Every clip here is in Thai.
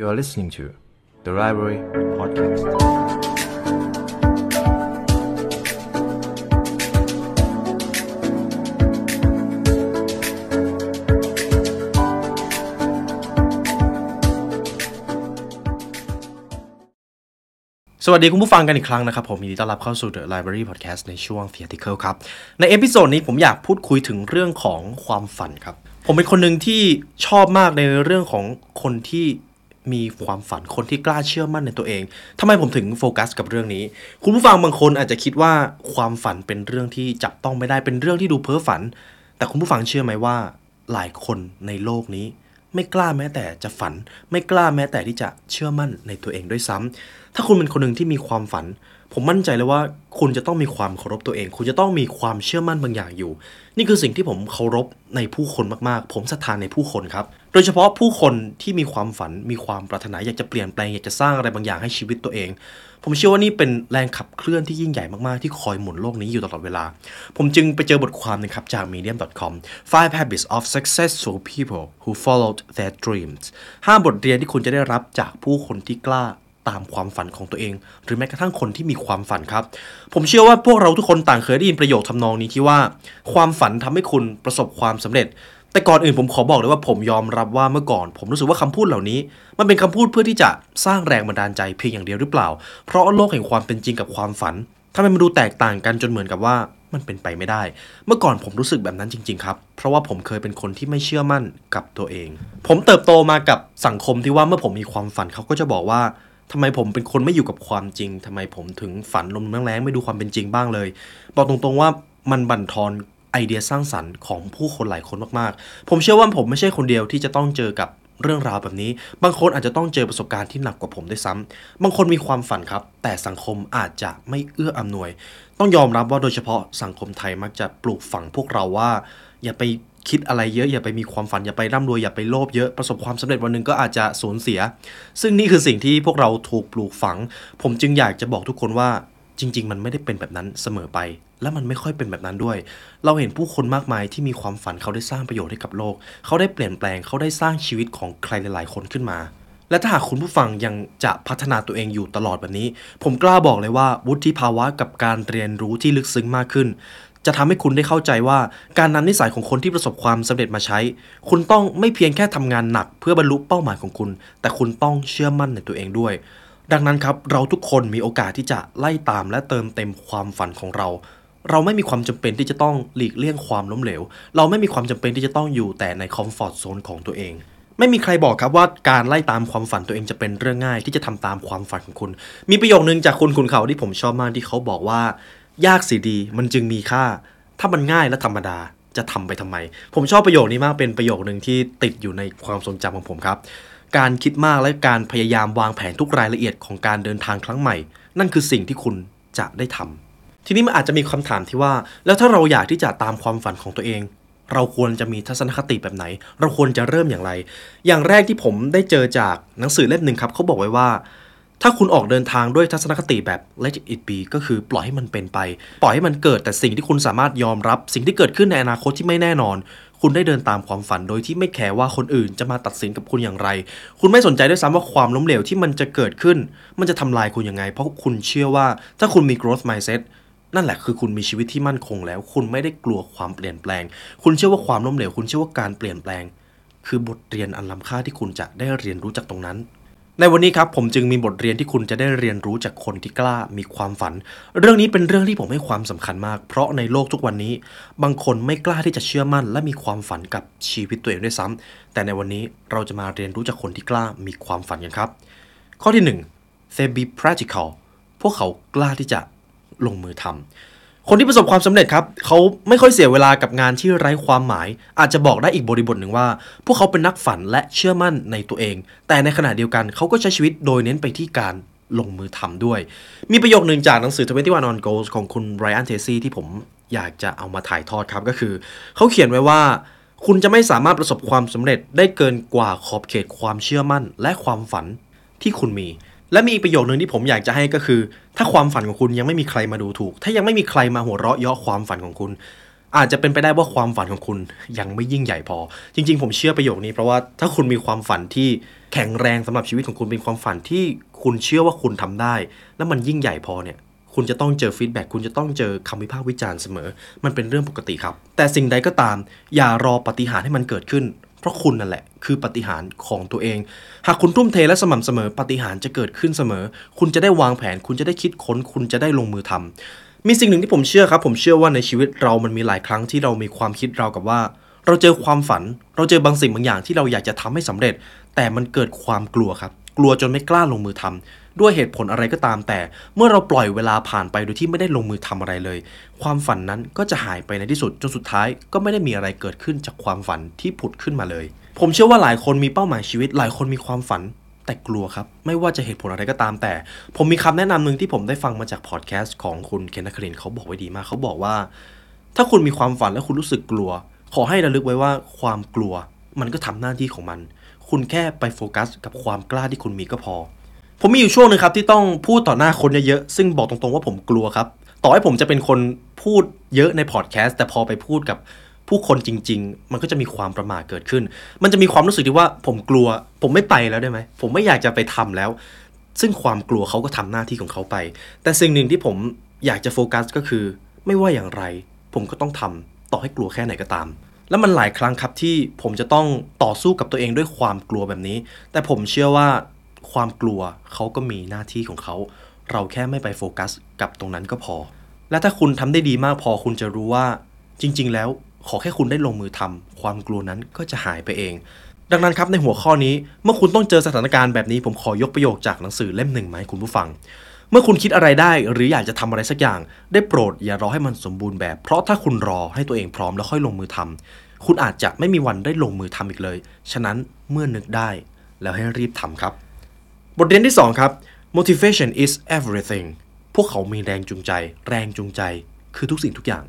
You are listening to the Library Podcast. สวัสดีคุณผู้ฟังกันอีกครั้งนะครับ ผมยินดีต้อนรับเข้าสู่ The Library Podcast ในช่วง The Article ครับ ใน episode นี้ผมอยากพูดคุยถึงเรื่องของความฝันครับ ผมเป็นคนหนึ่งที่ชอบมากในเรื่องของคนที่ มีความฝันคนที่กล้าเชื่อมั่นในตัวเองทำไมผมถึงโฟกัสกับเรื่องนี้ คุณผู้ฟังบางคนอาจจะคิดว่าความฝันเป็นเรื่องที่จับต้องไม่ได้เป็นเรื่องที่ดูเพ้อฝัน แต่คุณผู้ฟังเชื่อไหมว่า หลายคนในโลกนี้ ไม่กล้าแม้แต่จะฝัน ไม่กล้าแม้แต่ที่จะเชื่อมั่นในตัวเองด้วยซ้ำถ้าคุณเป็นคนหนึ่งที่มีความฝัน ผมมั่นใจเลยว่า คุณจะต้องมีความเคารพตัวเอง คุณจะต้องมีความเชื่อมั่นบางอย่างอยู่ นี่คือสิ่งที่ผมเคารพในผู้คนมากๆ ผมศรัทธานในผู้คนครับ โดยเฉพาะผู้คนที่มีความฝันมีความปรารถนาอยากจะเปลี่ยนแปลงอยากจะสร้างอะไรบางอย่างให้ชีวิตตัวเอง ผมเชื่อว่านี่เป็นแรงขับเคลื่อนที่ยิ่งใหญ่มาก ๆ ที่คอยหมุนโลกนี้อยู่ตลอดเวลา ผมจึงไปเจอบทความหนึงครับจาก medium.com five habits of successful people who followed their dreams ห้าบทเรียนที่คุณจะได้รับจากผู้คนที่กล้าตามความฝันของตัวเอง หรือแม้กระทั่งคนที่มีความฝันครับ ผมเชื่อว่าพวกเราทุกคนต่างเคยได้ยินประโยคทำนองนี้ที่ว่า ความฝันทำให้คุณประสบความสำเร็จ แต่ก่อนอื่นผมขอบอกเลยว่าผมยอมรับว่าเมื่อก่อน ผมรู้สึกว่าคำพูดเหล่านี้ มันเป็นคำพูดเพื่อที่จะสร้างแรงบันดาลใจเพียงอย่างเดียวหรือเปล่า เพราะโลกแห่งความเป็นจริงกับความฝันทำไมมันดูแตกต่างกันจนเหมือนกับว่ามันเป็นไปไม่ได้ เมื่อก่อนผมรู้สึกแบบนั้นจริง ๆ ครับ เพราะว่าผมเคยเป็นคนที่ไม่เชื่อมั่นกับตัวเอง ผมเติบโตมากับสังคมที่ว่าเมื่อผมมีความฝันเขาก็จะบอกว่าทำไมผมเป็นคนไม่อยู่กับความจริงทำไมผมถึงฝันลมแรงๆไม่ดูความเป็นจริงบ้างเลย บอกตรงๆว่ามันบั่นทอน ไอเดียสร้างสรรค์ของผู้คนหลายคนมากๆ ผมเชื่อว่าผมไม่ใช่คนเดียวที่จะต้องเจอกับเรื่องราวแบบนี้ บางคนอาจจะต้องเจอประสบการณ์ที่หนักกว่าผมด้วยซ้ำบางคนมีความฝันครับ แต่สังคมอาจจะไม่เอื้ออำนวย ต้องยอมรับว่าโดยเฉพาะสังคมไทยมักจะปลูกฝังพวกเราว่า อย่าไปคิดอะไรเยอะ อย่าไปมีความฝันอย่าไปร่ำรวยอย่าไปโลภเยอะประสบความสำเร็จวันหนึ่งก็อาจจะสูญเสีย ซึ่งนี่คือสิ่งที่พวกเราถูกปลูกฝัง ผมจึงอยากจะบอกทุกคนว่า จริง ๆ มันไม่ได้เป็นแบบนั้นเสมอไป และมันไม่ค่อยเป็นแบบนั้นด้วย เราเห็นผู้คนมากมายที่มีความฝันเขาได้สร้างประโยชน์ให้กับโลก เขาได้เปลี่ยนแปลงเขาได้สร้างชีวิตของใครหลาย ๆ คนขึ้นมา และถ้าหากคุณผู้ฟังยังจะพัฒนาตัวเองอยู่ตลอดแบบนี้ ผมกล้าบอกเลยว่าวุฒิภาวะกับการเรียนรู้ที่ลึกซึ้งมากขึ้น จะทำให้คุณได้เข้าใจว่าการนำนิสัยของคนที่ประสบความสำเร็จมาใช้ คุณต้องไม่เพียงแค่ทำงานหนัก เพื่อบรรลุเป้าหมายของคุณ แต่คุณต้องเชื่อมั่นในตัวเองด้วย ดังนั้นครับเราทุกคนมีโอกาสที่จะไล่ตามและเติมเต็มความฝันของเรา เราไม่มีความจำเป็นที่จะต้องหลีกเลี่ยงความล้มเหลว เราไม่มีความจำเป็นที่จะต้องอยู่แต่ในคอมฟอร์ทโซนของตัวเอง ไม่มีใครบอกครับว่าการไล่ตามความฝันตัวเองจะเป็นเรื่องง่ายที่จะทำตามความฝันของคุณ มีประโยคนึงจากคุณคุณเขาที่ผมชอบมากที่เขาบอกว่า ยากสิดีมันจึงมีค่า ถ้ามันง่ายและธรรมดาจะทำไปทำไม ผมชอบประโยคนี้มากเป็นประโยคนึงที่ติดอยู่ในความทรงจำของผมครับ การคิดมากและการพยายามวางแผนทุกรายละเอียดของการเดินทางครั้งใหม่ นั่นคือสิ่งที่คุณจะได้ทำทีนี้มันอาจจะมีคำถามที่ว่า แล้วถ้าเราอยากที่จะตามความฝันของตัวเอง เราควรจะมีทัศนคติแบบไหน เราควรจะเริ่มอย่างไร อย่างแรกที่ผมได้เจอจากหนังสือเล่มหนึ่งครับเขาบอกไว้ว่า ถ้าคุณออกเดินทางด้วยทัศนคติแบบ let it be ก็คือปล่อยให้มันเป็นไป ปล่อยให้มันเกิดแต่สิ่งที่คุณสามารถยอมรับ สิ่งที่เกิดขึ้นในอนาคตที่ไม่แน่นอน คุณได้เดินตามความฝันโดยที่ไม่แคร์ว่าคนอื่นจะมาตัดสินกับคุณอย่างไร คุณไม่สนใจด้วยซ้ำว่าความล้มเหลวที่มันจะเกิดขึ้น มันจะทำลายคุณยังไง เพราะคุณเชื่อว่าถ้าคุณมี growth mindset นั่นแหละคือคุณมีชีวิตที่มั่นคงแล้ว คุณไม่ได้กลัวความเปลี่ยนแปลง คุณเชื่อว่าความล้มเหลว คุณเชื่อว่าการเปลี่ยนแปลง คือบทเรียนอันล้ำค่าที่คุณจะได้เรียนรู้จากตรงนั้น ในวันนี้ครับผมจึงมีบทเรียนที่คุณจะได้เรียนรู้จากคนที่กล้ามีความฝัน เรื่องนี้เป็นเรื่องที่ผมให้ความสำคัญมาก เพราะในโลกทุกวันนี้ บางคนไม่กล้าที่จะเชื่อมั่น และมีความฝันกับชีวิตตัวเองด้วยซ้ำแต่ในวันนี้เราจะมาเรียนรู้จากคนที่กล้ามีความฝันกันครับ ข้อที่ 1 they be practical พวกเขากล้าที่จะลงมือทำ คนที่ประสบความสำเร็จครับเขาไม่ค่อยเสียเวลากับงานที่ไร้ความหมาย อาจจะบอกได้อีกบริบทหนึ่งว่า พวกเขาเป็นนักฝันและเชื่อมั่นในตัวเอง แต่ในขณะเดียวกันเขาก็ใช้ชีวิตโดยเน้นไปที่การลงมือทำด้วย มีประโยคหนึ่งจากหนังสือ 21 on Goals ของคุณ Ryan Tracy ที่ผมอยากจะเอามาถ่ายทอดครับก็คือ เขาเขียนไว้ว่า คุณจะไม่สามารถประสบความสำเร็จได้เกินกว่าขอบเขตความเชื่อมั่น และความฝันที่คุณมี และมีประโยคนึงที่ผมอยากจะให้ก็คือ ถ้าความฝันของคุณยังไม่มีใครมาดูถูก ถ้ายังไม่มีใครมาหัวเราะเยาะความฝันของคุณ อาจจะเป็นไปได้ว่าความฝันของคุณยังไม่ยิ่งใหญ่พอ จริง ๆ ผมเชื่อประโยคนี้เพราะว่าถ้าคุณมีความฝันที่แข็งแรงสำหรับชีวิตของคุณเป็นความฝันที่คุณเชื่อว่าคุณทำได้ แล้วมันยิ่งใหญ่พอเนี่ยคุณจะต้องเจอ feedback คุณจะต้องเจอคำวิพากษ์วิจารณ์เสมอ มันเป็นเรื่องปกติครับ แต่สิ่งใดก็ตาม อย่ารอปาฏิหาริย์ให้มันเกิดขึ้น เพราะคุณนั่นแหละ คือปาฏิหาริย์ของตัวเอง หากคุณทุ่มเทและสม่ำเสมอปาฏิหาริย์จะเกิดขึ้นเสมอ คุณจะได้วางแผน คุณจะได้คิดค้น คุณจะได้ลงมือทำมีสิ่งหนึ่งที่ผมเชื่อครับ ผมเชื่อว่าในชีวิตเรามันมีหลายครั้งที่เรามีความคิดเรากับว่า เราเจอความฝัน เราเจอบางสิ่งบางอย่างที่เราอยากจะทำให้สำเร็จ แต่มันเกิดความกลัวครับ กลัวจนไม่กล้าลงมือทำด้วยเหตุผลอะไรก็ตามแต่ เมื่อเราปล่อยเวลาผ่านไปโดยที่ไม่ได้ลงมือทำอะไรเลย ความฝันนั้นก็จะหายไปในที่สุดจนสุดท้ายก็ไม่ได้มีอะไรเกิดขึ้นจากความฝันที่ผุดขึ้นมาเลย ผมเชื่อว่าหลายคนมีเป้าหมายชีวิต หลายคนมีความฝันแต่กลัวครับ ไม่ว่าจะเหตุผลอะไรก็ตามแต่ ผมมีคำแนะนำหนึ่งที่ผมได้ฟังมาจากพอดแคสต์ของคุณเคนนักครินทร์เขาบอกไว้ดีมาก เขาบอกว่า ถ้าคุณมีความฝันและคุณรู้สึกกลัว ขอให้ระลึกไว้ว่าความกลัว มันก็ทำหน้าที่ของมัน คุณแค่ไปโฟกัส กับความกล้าที่คุณมีก็พอ ผมมีอยู่ช่วงหนึงครับที่ต้องพูดต่อหน้าคนเยอะๆ ซึ่งบอกตรงๆว่าผมกลัวครับ ต่อให้ผมจะเป็นคนพูดเยอะในพอดแคสต์แต่พอไปพูดกับผู้คนจริง ๆ มันก็จะมีความประมาทเกิดขึ้น มันจะมีความรู้สึกที่ว่าผมกลัว ผมไม่ไปแล้วได้ไหม ผมไม่อยากจะไปทำแล้ว ซึ่งความกลัวเขาก็ทำหน้าที่ของเขาไป แต่สิ่งหนึ่งที่ผมอยากจะโฟกัสก็คือ ไม่ว่าอย่างไร ผมก็ต้องทำต่อให้กลัวแค่ไหนก็ตาม แล้วมันหลายครั้งครับที่ผมจะต้องต่อสู้กับตัวเองด้วยความกลัวแบบนี้ แต่ผมเชื่อว่า ความกลัวเขาก็มีหน้าที่ของเขา เราแค่ไม่ไปโฟกัสกับตรงนั้นก็พอ และถ้าคุณทำได้ดีมากพอคุณจะรู้ว่า จริง ๆ แล้วขอแค่คุณได้ลงมือทำความกลัวนั้นก็จะหายไปเอง ดังนั้นครับในหัวข้อนี้เมื่อคุณต้องเจอสถานการณ์แบบนี้ ผมขอยกประโยคจากหนังสือเล่มหนึ่งมาให้คุณผู้ฟัง เมื่อคุณคิดอะไรได้หรืออยากจะทำอะไรสักอย่าง ได้โปรดอย่ารอให้มันสมบูรณ์แบบ เพราะถ้าคุณรอให้ตัวเองพร้อมแล้วค่อยลงมือทำคุณอาจจะไม่มีวันได้ลงมือทำอีกเลย ฉะนั้นเมื่อนึกได้ แล้วให้รีบทำครับ บทเรียนที่ 2 ครับ motivation is everything พวกเขามีแรงจูงใจ แรงจูงใจ คือทุกสิ่งทุกอย่าง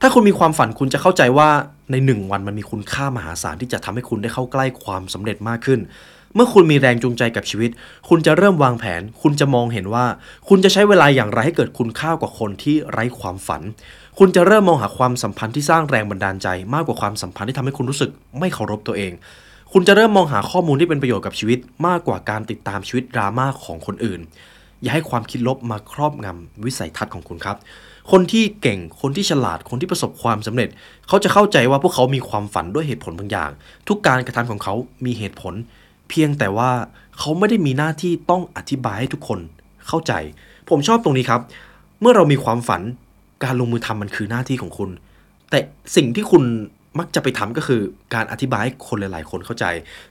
ถ้าคุณมีความฝันคุณจะเข้าใจว่าในหนึ่งวันมันมีคุณค่ามหาศาลที่จะทำให้คุณได้เข้าใกล้ความสำเร็จมากขึ้น เมื่อคุณมีแรงจูงใจกับชีวิต คุณจะเริ่มวางแผน คุณจะมองเห็นว่า คุณจะใช้เวลาอย่างไรให้เกิดคุณค่ากว่าคนที่ไร้ความฝัน คุณจะเริ่มมองหาความสัมพันธ์ที่สร้างแรงบันดาลใจ มากกว่าความสัมพันธ์ที่ทำให้คุณรู้สึกไม่เคารพตัวเอง คุณจะเริ่มมองหาข้อมูลที่เป็นประโยชน์กับชีวิต มากกว่าการติดตามชีวิตดราม่าของคนอื่น อย่าให้ความคิดลบมาครอบงำวิสัยทัศน์ของคุณครับ คนที่เก่งคนที่ฉลาดคนที่ประสบความสำเร็จ เขาจะเข้าใจว่าพวกเขามีความฝันด้วยเหตุผลบางอย่าง ทุกการกระทำของเขามีเหตุผล เพียงแต่ว่าเขาไม่ได้มีหน้าที่ต้องอธิบายให้ทุกคนเข้าใจ ผมชอบตรงนี้ครับ เมื่อเรามีความฝันการลงมือทำมันคือหน้าที่ของคุณ แต่สิ่งที่คุณ มักจะไปทำก็คือการอธิบายให้คนหลาย ๆ คนเข้าใจ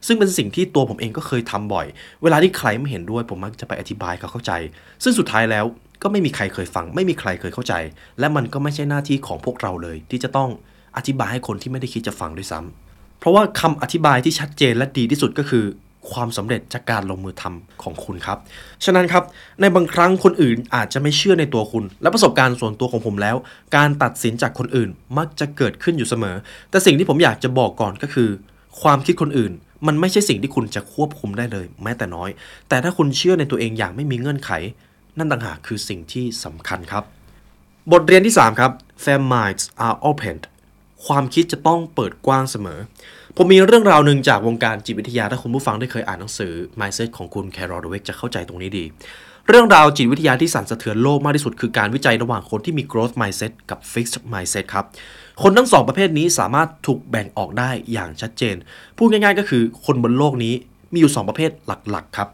ซึ่งเป็นสิ่งที่ตัวผมเองก็เคยทำบ่อย เวลาที่ใครไม่เห็นด้วย ผมมักจะไปอธิบายเขาเข้าใจ ซึ่งสุดท้ายแล้วก็ไม่มีใครเคยฟัง ไม่มีใครเคยเข้าใจ และมันก็ไม่ใช่หน้าที่ของพวกเราเลย ที่จะต้องอธิบายให้คนที่ไม่ได้คิดจะฟังด้วยซ้ำเพราะว่าคำอธิบายที่ชัดเจนและดีที่สุดก็คือ ความสำเร็จจากการลงมือทำของคุณครับ ฉะนั้นครับในบางครั้งคนอื่นอาจจะไม่เชื่อในตัวคุณ และประสบการณ์ส่วนตัวของผมแล้ว การตัดสินจากคนอื่นมักจะเกิดขึ้นอยู่เสมอ แต่สิ่งที่ผมอยากจะบอกก่อนก็คือ ความคิดคนอื่นมันไม่ใช่สิ่งที่คุณจะควบคุมได้เลย แม้แต่น้อย แต่ถ้าคุณเชื่อในตัวเองอย่างไม่มีเงื่อนไข นั่นต่างหากคือสิ่งที่สำคัญครับ บทเรียนที่ 3 ครับ Fair minds are Open ความคิดจะต้องเปิดกว้างเสมอ ผมมีเรื่องราวหนึ่งจากวงการจิตวิทยา ถ้าคุณผู้ฟังได้เคยอ่านหนังสือ Mindset ของคุณแครอลเวกจะเข้าใจตรงนี้ดี เรื่องราวจิตวิทยาที่สั่นสะเทือนโลกมากที่สุดคือการวิจัยระหว่างคนที่มี growth mindset กับ fixed mindset ครับ คนทั้งสองประเภทนี้สามารถถูกแบ่งออกได้อย่างชัดเจน พูดง่ายๆ ก็คือคนบนโลกนี้มีอยู่ 2 ประเภทหลักๆ ครับ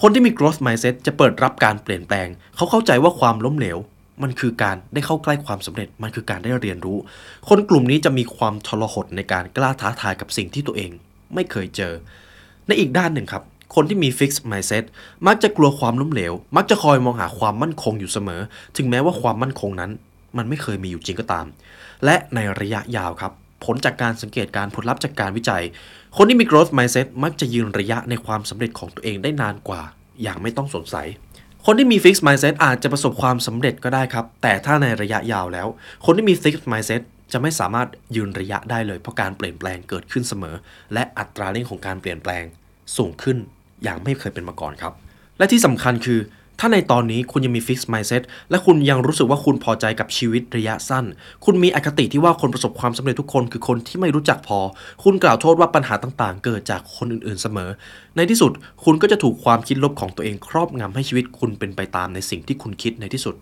คนที่มี growth mindset จะเปิดรับการเปลี่ยนแปลง เขาเข้าใจว่าความล้มเหลว มันคือการได้เข้าใกล้ความสำเร็จ มันคือการได้เรียนรู้ คนกลุ่มนี้จะมีความทรหดในการกล้าท้าทายกับสิ่งที่ตัวเอง ไม่เคยเจอ ในอีกด้านหนึ่งครับ คนที่มี fixed mindset มักจะกลัวความล้มเหลว มักจะคอยมองหาความมั่นคงอยู่เสมอ ถึงแม้ว่าความมั่นคงนั้น มันไม่เคยมีอยู่จริงก็ตาม และในระยะยาวครับ ผลจากการสังเกตการผลลัพธ์จากการวิจัย คนที่มี growth mindset มักจะยืนระยะในความสำเร็จของตัวเองได้นานกว่า อย่างไม่ต้องสงสัย คนที่มี fixed mindset อาจจะประสบความสำเร็จก็ได้ครับ แต่ถ้าในระยะยาวแล้ว คนที่มี fixed mindset จะไม่สามารถยืนระยะได้เลย เพราะการเปลี่ยนแปลงเกิดขึ้นเสมอ และอัตราเร่งของการเปลี่ยนแปลงสูงขึ้นอย่างไม่เคยเป็นมาก่อนครับ และที่สำคัญคือ ถ้าในตอนนี้คุณยังมี fixed mindset และคุณยังรู้สึกว่าคุณพอใจกับชีวิตระยะสั้น คุณมีอคติที่ว่าคนประสบความสำเร็จทุกคนคือคนที่ไม่รู้จักพอ คุณกล่าวโทษว่าปัญหาต่างๆ เกิดจากคนอื่นๆเสมอ ในที่สุดคุณก็จะถูกความคิดลบของตัวเองครอบงำให้ชีวิตคุณเป็นไปตามในสิ่งที่คุณคิดในที่สุด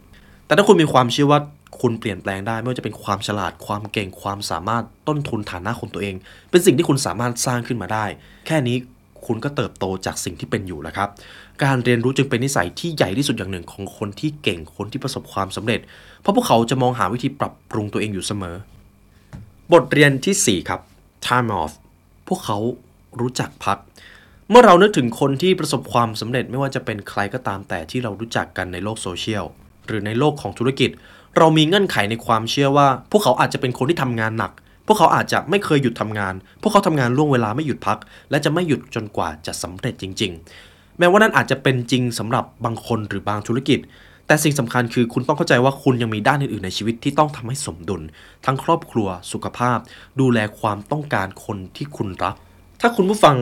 แต่ถ้าคุณมีความเชื่อว่าคุณเปลี่ยนแปลงได้ไม่ว่าจะเป็นความฉลาดความเก่งความสามารถต้นทุนฐานะของตัวเอง เป็นสิ่งที่คุณสามารถสร้างขึ้นมาได้ แค่นี้ คุณก็เติบโตจากสิ่งที่เป็นอยู่แล้วครับ การเรียนรู้จึงเป็นนิสัยที่ใหญ่ที่สุดอย่างหนึ่งของคนที่เก่งคนที่ประสบความสำเร็จ เพราะพวกเขาจะมองหาวิธีปรับปรุงตัวเองอยู่เสมอ บทเรียนที่ 4 ครับ time off พวกเขารู้จักพัก เมื่อเรานึกถึงคนที่ประสบความสำเร็จไม่ว่าจะเป็นใครก็ตามแต่ที่เรารู้จักกันในโลกโซเชียลหรือในโลกของธุรกิจ เรามีเงื่อนไขในความเชื่อว่า พวกเขาอาจจะเป็นคนที่ทำงานหนัก วกเขาอาจจะไม่เคยหยุดทำงาน พวกเขาทำงานล่วงเวลาไม่หยุดพัก และจะไม่หยุดจนกว่าจะสำเร็จจริง ๆ แม้ว่านั่นอาจจะเป็นจริงสำหรับบางคนหรือบางธุรกิจ แต่สิ่งสำคัญคือคุณต้องเข้าใจว่าคุณยังมีด้านอื่นๆในชีวิตที่ต้องทำให้สมดุล ทั้งครอบครัว สุขภาพ ดูแลความต้องการคนที่คุณรัก ถ้าคุณผู้ฟัง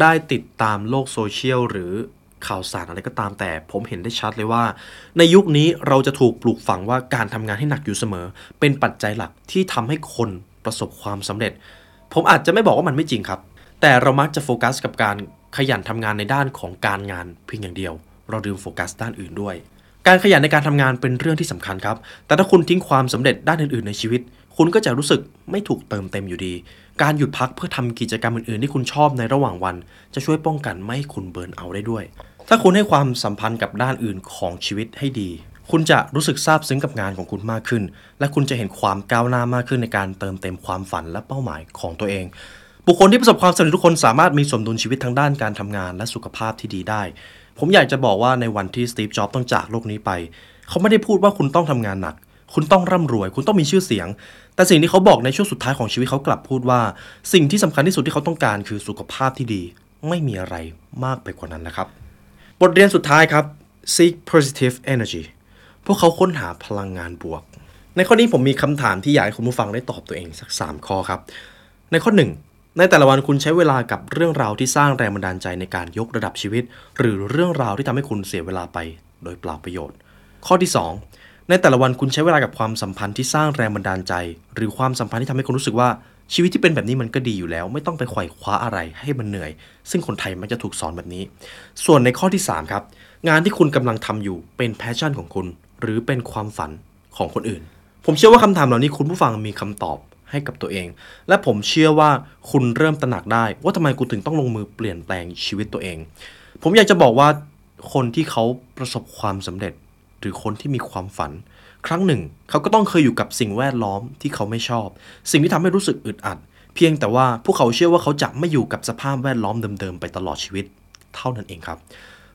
ได้ติดตามโลกโซเชียลหรือข่าวสารอะไรก็ตามแต่ผมเห็นได้ชัดเลยว่า ในยุคนี้เราจะถูกปลูกฝังว่าการทำงานให้หนักอยู่เสมอ เป็นปัจจัยหลักที่ทำให้คน ประสบความสำเร็จ ผมอาจจะไม่บอกว่ามันไม่จริงครับ แต่เรามักจะโฟกัสกับการขยันทำงานในด้านของการงานเพียงอย่างเดียว เราลืมโฟกัสด้านอื่นด้วย การขยันในการทำงานเป็นเรื่องที่สำคัญครับ แต่ถ้าคุณทิ้งความสำเร็จด้านอื่นๆในชีวิต คุณก็จะรู้สึกไม่ถูกเติมเต็มอยู่ดี การหยุดพักเพื่อทำกิจกรรมอื่นๆ ที่คุณชอบในระหว่างวัน จะช่วยป้องกันไม่ให้คุณเบิร์นเอาได้ด้วย ถ้าคุณให้ความสัมพันธ์กับด้านอื่นของชีวิตให้ดี คุณจะรู้สึกซาบซึ้งกับงานของคุณมากขึ้น และคุณจะเห็นความก้าวหน้ามากขึ้นในการเติมเต็มความฝันและเป้าหมายของตัวเอง บุคคลที่ประสบความสำเร็จทุกคนสามารถมีสมดุลชีวิตทางด้านการทำงานและสุขภาพที่ดีได้ ผมอยากจะบอกว่าในวันที่สตีฟจ็อบส์ต้องจากโลกนี้ไป เขาไม่ได้พูดว่าคุณต้องทำงานหนัก คุณต้องร่ำรวย คุณต้องมีชื่อเสียง แต่สิ่งที่เขาบอกในช่วงสุดท้ายของชีวิตเขากลับพูดว่า สิ่งที่สำคัญที่สุดที่เขาต้องการคือสุขภาพที่ดี ไม่มีอะไรมากไปกว่านั้นนะครับ บทเรียนสุดท้ายครับ seek positive energy พวกเขาค้นหาพลังงานบวก ในข้อนี้ผมมีคำถามที่อยากให้คุณผู้ฟังได้ตอบตัวเองสัก 3 ข้อครับ ในข้อ 1 ในแต่ละวันคุณใช้เวลากับเรื่องราวที่สร้างแรงบันดาลใจในการยกระดับชีวิต หรือเรื่องราวที่ทำให้คุณเสียเวลาไปโดยเปล่าประโยชน์ ข้อที่ 2 ในแต่ละวันคุณใช้เวลากับความสัมพันธ์ที่สร้างแรงบันดาลใจ หรือความสัมพันธ์ที่ทำให้คุณรู้สึกว่าชีวิตที่เป็นแบบนี้มันก็ดีอยู่แล้ว ไม่ต้องไปไขว่คว้าอะไรให้มันเหนื่อย ซึ่งคนไทยมักจะถูกสอนแบบนี้ ส่วนในข้อที่ 3 ครับ งานที่คุณกำลังทำอยู่เป็นแพชชั่นของคุณ หรือเป็นความฝันของคนอื่น ผมเชื่อว่าคำถามเหล่านี้คุณผู้ฟังมีคำตอบให้กับตัวเอง และผมเชื่อว่าคุณเริ่มตระหนักได้ ว่าทำไมคุณถึงต้องลงมือเปลี่ยนแปลงชีวิตตัวเอง ผมอยากจะบอกว่าคนที่เขาประสบความสำเร็จ หรือคนที่มีความฝัน ครั้งหนึ่ง เขาก็ต้องเคยอยู่กับสิ่งแวดล้อมที่เขาไม่ชอบ สิ่งที่ทำให้รู้สึกอึดอัด เพียงแต่ว่าพวกเขาเชื่อว่าเขาจะไม่อยู่กับสภาพแวดล้อมเดิมๆไปตลอดชีวิต เท่านั้นเองครับ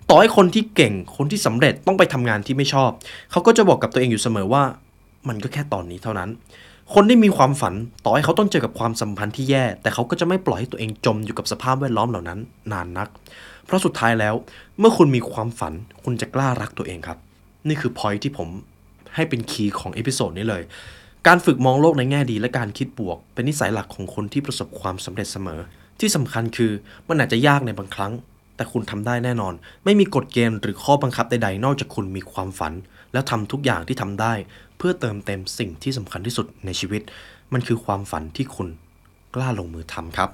ต่อให้คนที่เก่งคนที่สำเร็จต้องไปทำงานที่ไม่ชอบ เขาก็จะบอกกับตัวเองอยู่เสมอว่า มันก็แค่ตอนนี้เท่านั้น คนที่มีความฝันต่อให้เขาต้องเจอกับความสัมพันธ์ที่แย่ แต่เขาก็จะไม่ปล่อยให้ตัวเองจมอยู่กับสภาพแวดล้อมเหล่านั้น นานนัก เพราะสุดท้ายแล้ว เมื่อคุณมีความฝัน คุณจะกล้ารักตัวเองครับ นี่คือพอยที่ผมให้เป็น key ของ episode นี้เลยการฝึกมองโลกในแง่ดีและการคิดบวก เป็นนิสัยหลักของคนที่ประสบความสำเร็จเสมอ ที่สำคัญคือมันอาจจะยากในบางครั้ง แต่คุณทำได้แน่นอน ไม่มีกฎเกณฑ์หรือข้อบังคับใดๆ นอกจากคุณมีความฝัน แล้วทำทุกอย่างที่ทำได้ เพื่อเติมเต็มสิ่งที่สำคัญที่สุดในชีวิต มันคือความฝันที่คุณกล้าลงมือทำครับ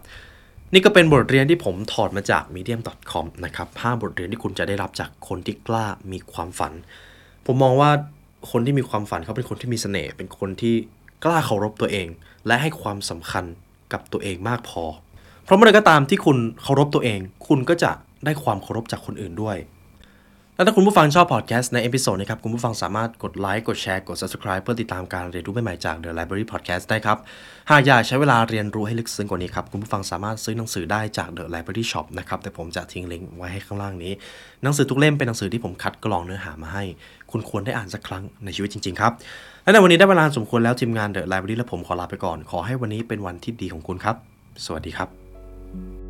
นี่ก็เป็นบทเรียนที่ผมถอดมาจาก medium.com นะครับ5บทเรียนที่คุณจะได้รับจากคนที่กล้ามีความฝัน ผมมองว่าคนที่มีความฝันเขาเป็นคนที่มีเสน่ห์เป็นคนที่กล้าเคารพตัวเอง และให้ความสำคัญกับตัวเองมากพอ เพราะเมื่อใดก็ตามที่คุณเคารพตัวเอง คุณก็จะ ได้ความเคารพจากคนอื่นด้วย แล้วถ้าคุณผู้ฟังชอบพอดแคสต์ใน episode นี้ครับ คุณผู้ฟังสามารถกดไลค์กดแชร์กด subscribe เพื่อติดตามการเรียนรู้ใหม่ๆจาก The Library Podcast ได้ครับ หากอยากใช้เวลาเรียนรู้ให้ลึกซึ้งกว่านี้ครับ คุณผู้ฟังสามารถซื้อหนังสือได้จาก The Library Shop นะครับแต่ผมจะทิ้งลิงก์ไว้ให้ข้างล่างนี้ หนังสือทุกเล่มเป็นหนังสือที่ผมคัดกรองเนื้อหามาให้ คุณควรได้อ่านสักครั้งในชีวิตจริงๆครับและในวันนี้ได้เวลาสมควรแล้วทีมงาน The Library และผมขอลาไปก่อน ขอให้วันนี้เป็นวันที่ดีของคุณครับ สวัสดีครับ